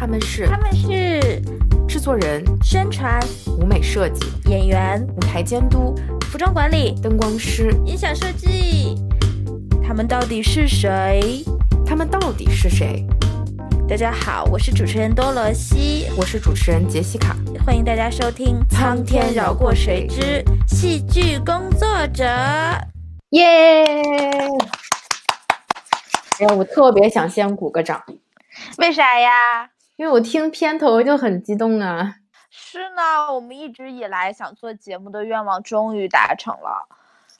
他们是他们是制作人、宣传、舞美设计、演员、舞台监督、服装管理、灯光师、音响设计。他们到底是谁？他们到底是谁？大家好，我是主持人多罗西，我是主持人杰西卡，欢迎大家收听《苍天饶过谁之戏剧工作者》。耶！哎呀，我特别想先鼓个掌。为啥呀？因为我听片头就很激动啊。是呢，我们一直以来想做节目的愿望终于达成了。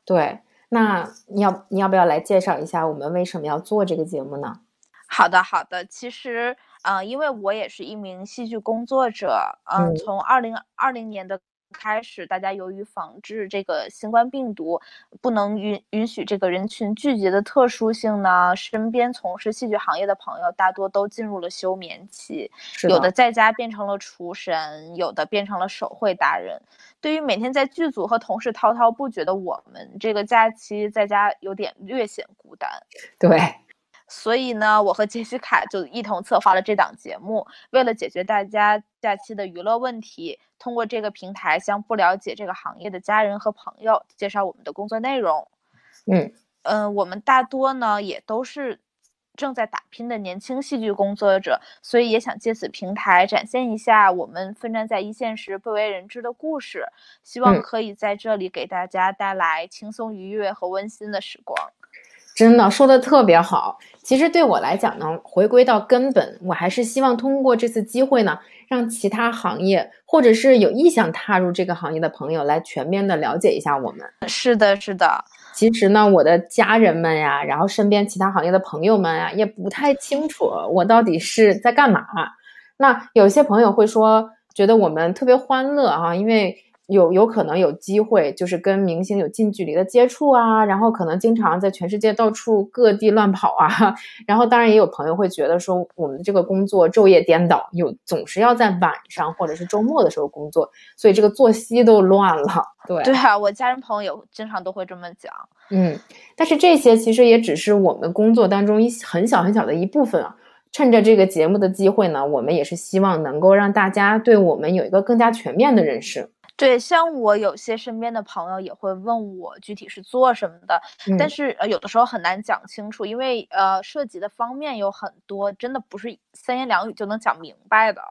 对，那你要你要不要来介绍一下我们为什么要做这个节目呢？好的，好的。其实，嗯，因为我也是一名戏剧工作者，嗯，从二零二零年的。开始，大家由于防治这个新冠病毒，不能允允许这个人群聚集的特殊性呢，身边从事戏剧行业的朋友大多都进入了休眠期，有的在家变成了厨神，有的变成了手绘达人。对于每天在剧组和同事滔滔不绝的我们，这个假期在家有点略显孤单。对。所以呢，我和杰西卡就一同策划了这档节目，为了解决大家假期的娱乐问题，通过这个平台向不了解这个行业的家人和朋友介绍我们的工作内容。嗯嗯，我们大多呢也都是正在打拼的年轻戏剧工作者，所以也想借此平台展现一下我们奋战在一线时不为人知的故事，希望可以在这里给大家带来轻松愉悦和温馨的时光。真的说的特别好。其实对我来讲呢，回归到根本，我还是希望通过这次机会呢，让其他行业或者是有意向踏入这个行业的朋友来全面的了解一下我们。是的，是的。其实呢，我的家人们呀，然后身边其他行业的朋友们呀，也不太清楚我到底是在干嘛。那有些朋友会说，觉得我们特别欢乐啊，因为。有有可能有机会，就是跟明星有近距离的接触啊，然后可能经常在全世界到处各地乱跑啊，然后当然也有朋友会觉得说，我们的这个工作昼夜颠倒，有总是要在晚上或者是周末的时候工作，所以这个作息都乱了。对对啊，我家人朋友经常都会这么讲。嗯，但是这些其实也只是我们工作当中一很小很小的一部分啊。趁着这个节目的机会呢，我们也是希望能够让大家对我们有一个更加全面的认识。对，像我有些身边的朋友也会问我具体是做什么的，但是呃有的时候很难讲清楚，因为呃涉及的方面有很多，真的不是三言两语就能讲明白的。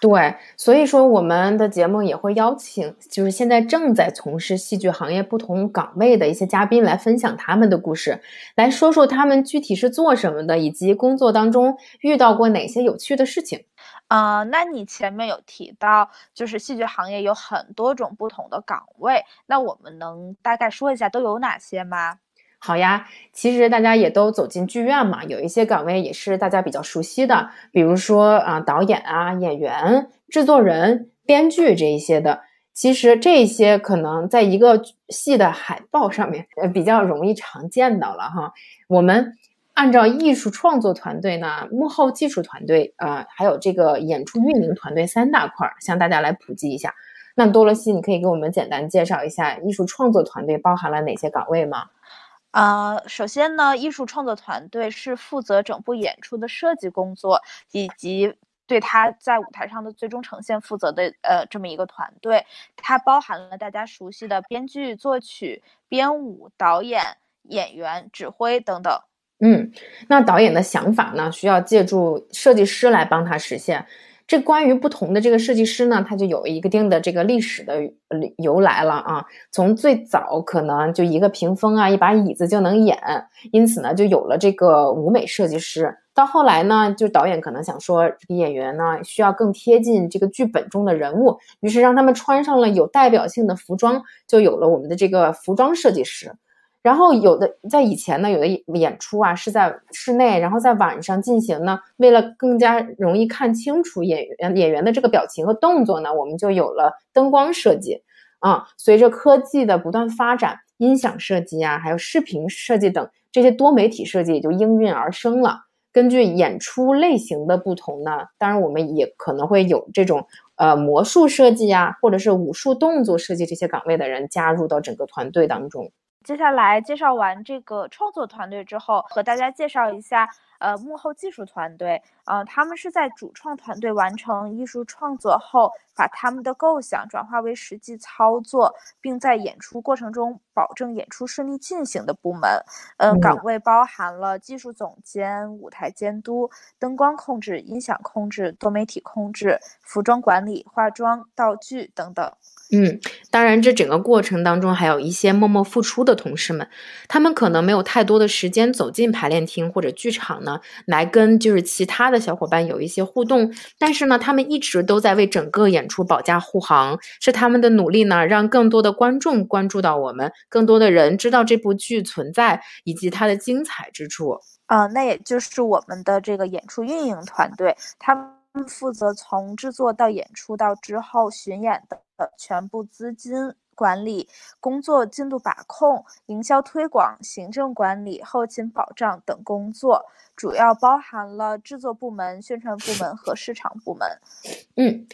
对，所以说我们的节目也会邀请，就是现在正在从事戏剧行业不同岗位的一些嘉宾来分享他们的故事，来说说他们具体是做什么的，以及工作当中遇到过哪些有趣的事情。啊，那你前面有提到，就是戏剧行业有很多种不同的岗位，那我们能大概说一下都有哪些吗？好呀，其实大家也都走进剧院嘛，有一些岗位也是大家比较熟悉的，比如说啊，导演啊、演员、制作人、编剧这一些的。其实这些可能在一个戏的海报上面，呃，比较容易常见到了哈。我们。按照艺术创作团队呢，幕后技术团队啊，还有这个演出运营团队三大块，向大家来普及一下。那多罗西，你可以给我们简单介绍一下艺术创作团队包含了哪些岗位吗？呃，首先呢，艺术创作团队是负责整部演出的设计工作，以及对他在舞台上的最终呈现负责的呃这么一个团队。它包含了大家熟悉的编剧、作曲、编舞、导演、演员、指挥等等。嗯，那导演的想法呢，需要借助设计师来帮他实现。这关于不同的这个设计师呢，他就有一个定的这个历史的由来了啊。从最早可能就一个屏风啊，一把椅子就能演，因此呢，就有了这个舞美设计师。到后来呢，就导演可能想说，这个演员呢需要更贴近这个剧本中的人物，于是让他们穿上了有代表性的服装，就有了我们的这个服装设计师。然后有的在以前呢，有的演出啊是在室内，然后在晚上进行呢。为了更加容易看清楚演员演员的这个表情和动作呢，我们就有了灯光设计啊。随着科技的不断发展，音响设计啊，还有视频设计等这些多媒体设计也就应运而生了。根据演出类型的不同呢，当然我们也可能会有这种呃魔术设计啊，或者是武术动作设计这些岗位的人加入到整个团队当中。接下来介绍完这个创作团队之后，和大家介绍一下呃幕后技术团队，呃，他们是在主创团队完成艺术创作后，把他们的构想转化为实际操作，并在演出过程中保证演出顺利进行的部门。嗯，岗位包含了技术总监、舞台监督、灯光控制、音响控制、多媒体控制、服装管理、化妆、道具等等。嗯，当然，这整个过程当中还有一些默默付出的同事们，他们可能没有太多的时间走进排练厅或者剧场呢，来跟就是其他的小伙伴有一些互动，但是呢，他们一直都在为整个演出保驾护航，是他们的努力呢，让更多的观众关注到我们，更多的人知道这部剧存在以及它的精彩之处。啊，那也就是我们的这个演出运营团队，他们。负责从制作到演出到之后巡演的全部资金管理、工作进度把控、营销推广、行政管理、后勤保障等工作，主要包含了制作部门、宣传部门和市场部门。嗯。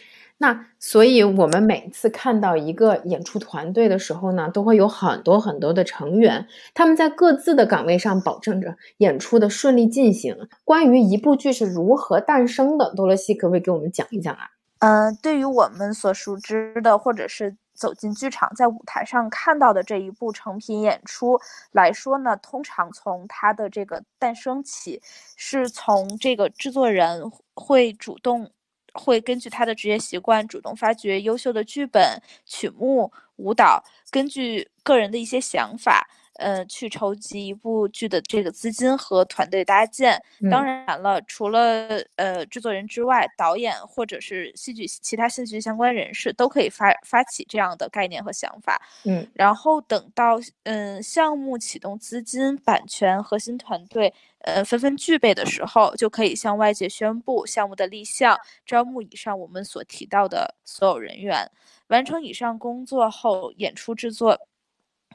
那所以，我们每次看到一个演出团队的时候呢，都会有很多很多的成员，他们在各自的岗位上保证着演出的顺利进行。关于一部剧是如何诞生的，多罗西可不可以给我们讲一讲啊？嗯，对于我们所熟知的，或者是走进剧场在舞台上看到的这一部成品演出来说呢，通常从它的这个诞生起，是从这个制作人会主动。会根据他的职业习惯，主动发掘优秀的剧本、曲目、舞蹈，根据个人的一些想法。呃，去筹集一部剧的这个资金和团队搭建。当然了，除了呃制作人之外，导演或者是戏剧其他戏剧相关人士都可以发发起这样的概念和想法。嗯，然后等到嗯项目启动资金、版权、核心团队呃纷纷具备的时候，就可以向外界宣布项目的立项，招募以上我们所提到的所有人员。完成以上工作后，演出制作。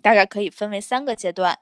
大概可以分为三个阶段，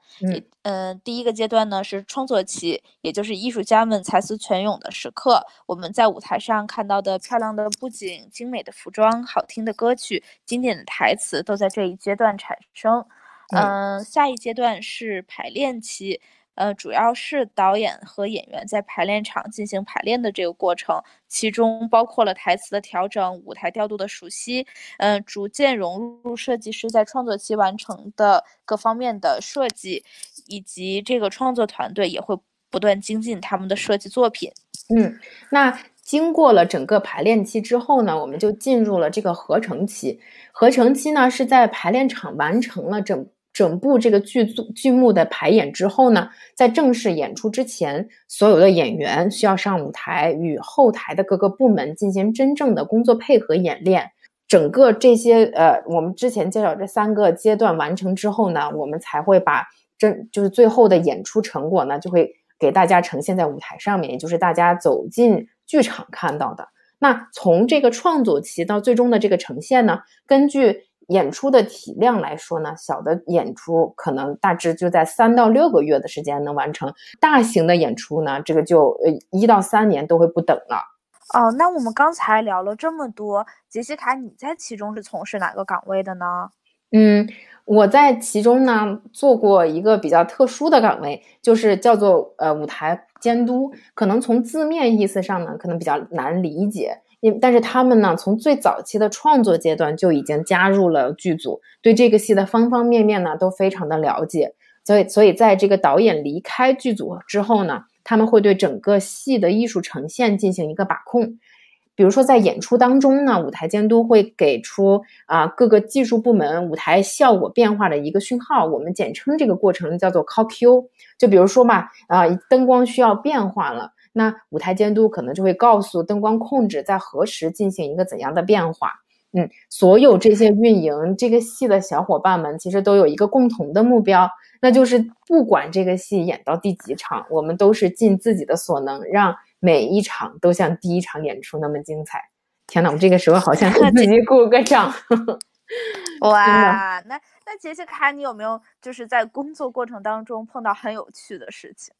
嗯，第一个阶段呢是创作期，也就是艺术家们才思泉涌的时刻。我们在舞台上看到的漂亮的布景、精美的服装、好听的歌曲、经典的台词，都在这一阶段产生。嗯，下一阶段是排练期。呃，主要是导演和演员在排练场进行排练的这个过程，其中包括了台词的调整、舞台调度的熟悉，嗯，逐渐融入设计师在创作期完成的各方面的设计，以及这个创作团队也会不断精进他们的设计作品。嗯，那经过了整个排练期之后呢，我们就进入了这个合成期。合成期呢，是在排练场完成了整。整部这个剧组剧目的排演之后呢，在正式演出之前，所有的演员需要上舞台，与后台的各个部门进行真正的工作配合演练。整个这些呃，我们之前介绍这三个阶段完成之后呢，我们才会把真就是最后的演出成果呢，就会给大家呈现在舞台上面，也就是大家走进剧场看到的。那从这个创作期到最终的这个呈现呢，根据。演出的体量来说呢，小的演出可能大致就在三到六个月的时间能完成，大型的演出呢，这个就呃一到三年都会不等了。哦，那我们刚才聊了这么多，杰西卡，你在其中是从事哪个岗位的呢？嗯，我在其中呢做过一个比较特殊的岗位，就是叫做呃舞台监督，可能从字面意思上呢，可能比较难理解。但是他们呢，从最早期的创作阶段就已经加入了剧组，对这个戏的方方面面呢都非常的了解。所以，所以在这个导演离开剧组之后呢，他们会对整个戏的艺术呈现进行一个把控。比如说，在演出当中呢，舞台监督会给出啊各个技术部门舞台效果变化的一个讯号，我们简称这个过程叫做 call Q。就比如说嘛，啊灯光需要变化了。那舞台监督可能就会告诉灯光控制在何时进行一个怎样的变化。嗯，所有这些运营这个戏的小伙伴们，其实都有一个共同的目标，那就是不管这个戏演到第几场，我们都是尽自己的所能，让每一场都像第一场演出那么精彩。天呐，我这个时候好像 自己鼓个掌。哇，那那杰西卡，你有没有就是在工作过程当中碰到很有趣的事情？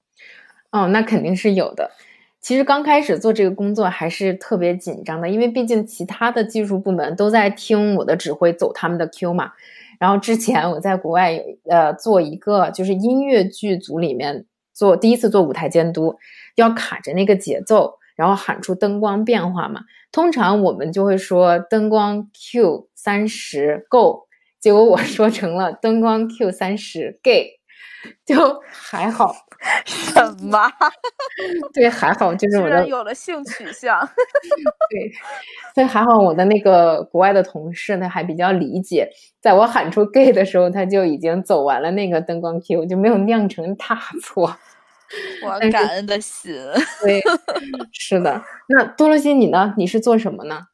哦，那肯定是有的。其实刚开始做这个工作还是特别紧张的，因为毕竟其他的技术部门都在听我的指挥走他们的 Q 嘛。然后之前我在国外有呃做一个就是音乐剧组里面做第一次做舞台监督，要卡着那个节奏，然后喊出灯光变化嘛。通常我们就会说灯光 Q 三十 Go，结果我说成了灯光 Q 三十 Gay，就还好。什么？对，还好，就是我的有了性取向。对，所以还好我的那个国外的同事呢还比较理解，在我喊出 gay 的时候，他就已经走完了那个灯光 Q，就没有酿成大错。我感恩的心。对，是的。那多罗西，你呢？你是做什么呢？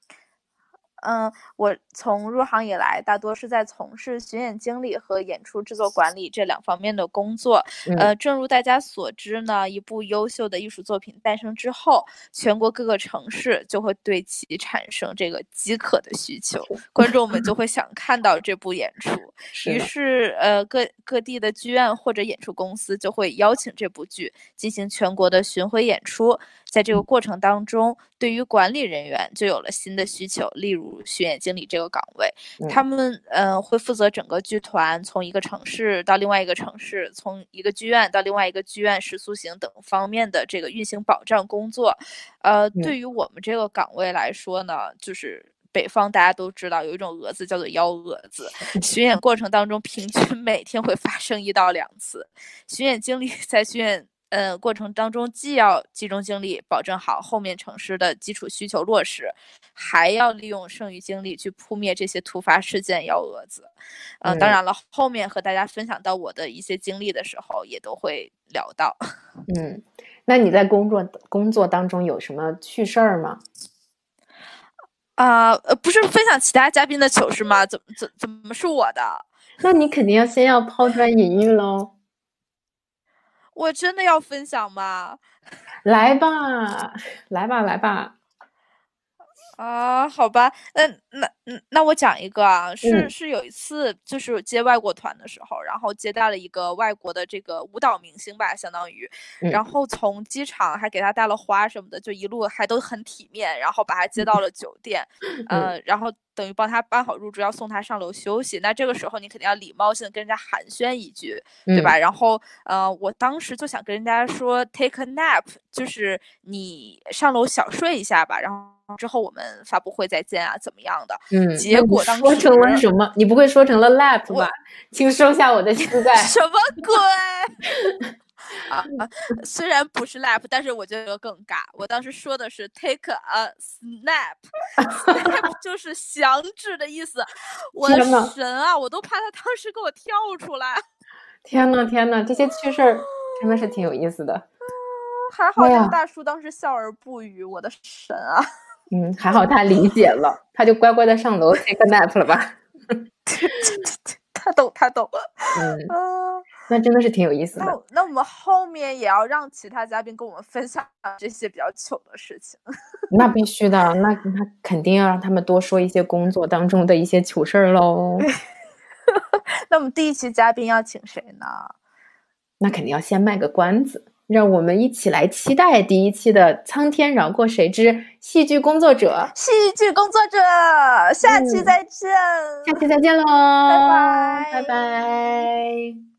嗯，我从入行以来，大多是在从事巡演经理和演出制作管理这两方面的工作。呃，正如大家所知呢，一部优秀的艺术作品诞生之后，全国各个城市就会对其产生这个饥渴的需求，观众们就会想看到这部演出。于是，呃，各各地的剧院或者演出公司就会邀请这部剧进行全国的巡回演出。在这个过程当中，对于管理人员就有了新的需求，例如巡演经理这个岗位，他们呃会负责整个剧团从一个城市到另外一个城市，从一个剧院到另外一个剧院时速行等方面的这个运行保障工作。呃，对于我们这个岗位来说呢，就是北方大家都知道有一种蛾子叫做幺蛾子，巡演过程当中平均每天会发生一到两次，巡演经理在巡演。呃，过程当中既要集中精力保证好后面城市的基础需求落实，还要利用剩余精力去扑灭这些突发事件幺蛾子。嗯，当然了，后面和大家分享到我的一些经历的时候，也都会聊到。嗯，那你在工作工作当中有什么趣事儿吗？啊，呃，不是分享其他嘉宾的糗事吗？怎么怎怎么是我的？那你肯定要先要抛砖引玉喽。我真的要分享吗？来吧，来吧，来吧。啊，好吧，那那那我讲一个啊，是是有一次就是接外国团的时候，然后接待了一个外国的这个舞蹈明星吧，相当于，然后从机场还给他带了花什么的，就一路还都很体面，然后把他接到了酒店，嗯，然后。等于帮他办好入住，要送他上楼休息。那这个时候你肯定要礼貌性跟人家寒暄一句，对吧？然后，呃，我当时就想跟人家说 take a nap，就是你上楼小睡一下吧。然后之后我们发布会再见啊，怎么样的？嗯。结果当时说成了什么？你不会说成了 lap 吧？请收下我的膝盖。什么鬼？啊，虽然不是 lap，但是我觉得更尬。我当时说的是 take a snap，snap 就是响指的意思。我的神啊，我都怕他当时给我跳出来。天呐天呐，这些趣事儿真的是挺有意思的。还好这个大叔当时笑而不语，我的神啊！嗯，还好他理解了，他就乖乖的上楼 take a nap 了吧。他懂，他懂。嗯，那真的是挺有意思的。那那我们后面也要让其他嘉宾跟我们分享这些比较糗的事情。那必须的，那那肯定要让他们多说一些工作当中的一些糗事儿喽。那我们第一期嘉宾要请谁呢？那肯定要先卖个关子。让我们一起来期待第一期的《苍天饶过谁之戏剧工作者》。戏剧工作者，下期再见。下期再见喽！拜拜，拜拜。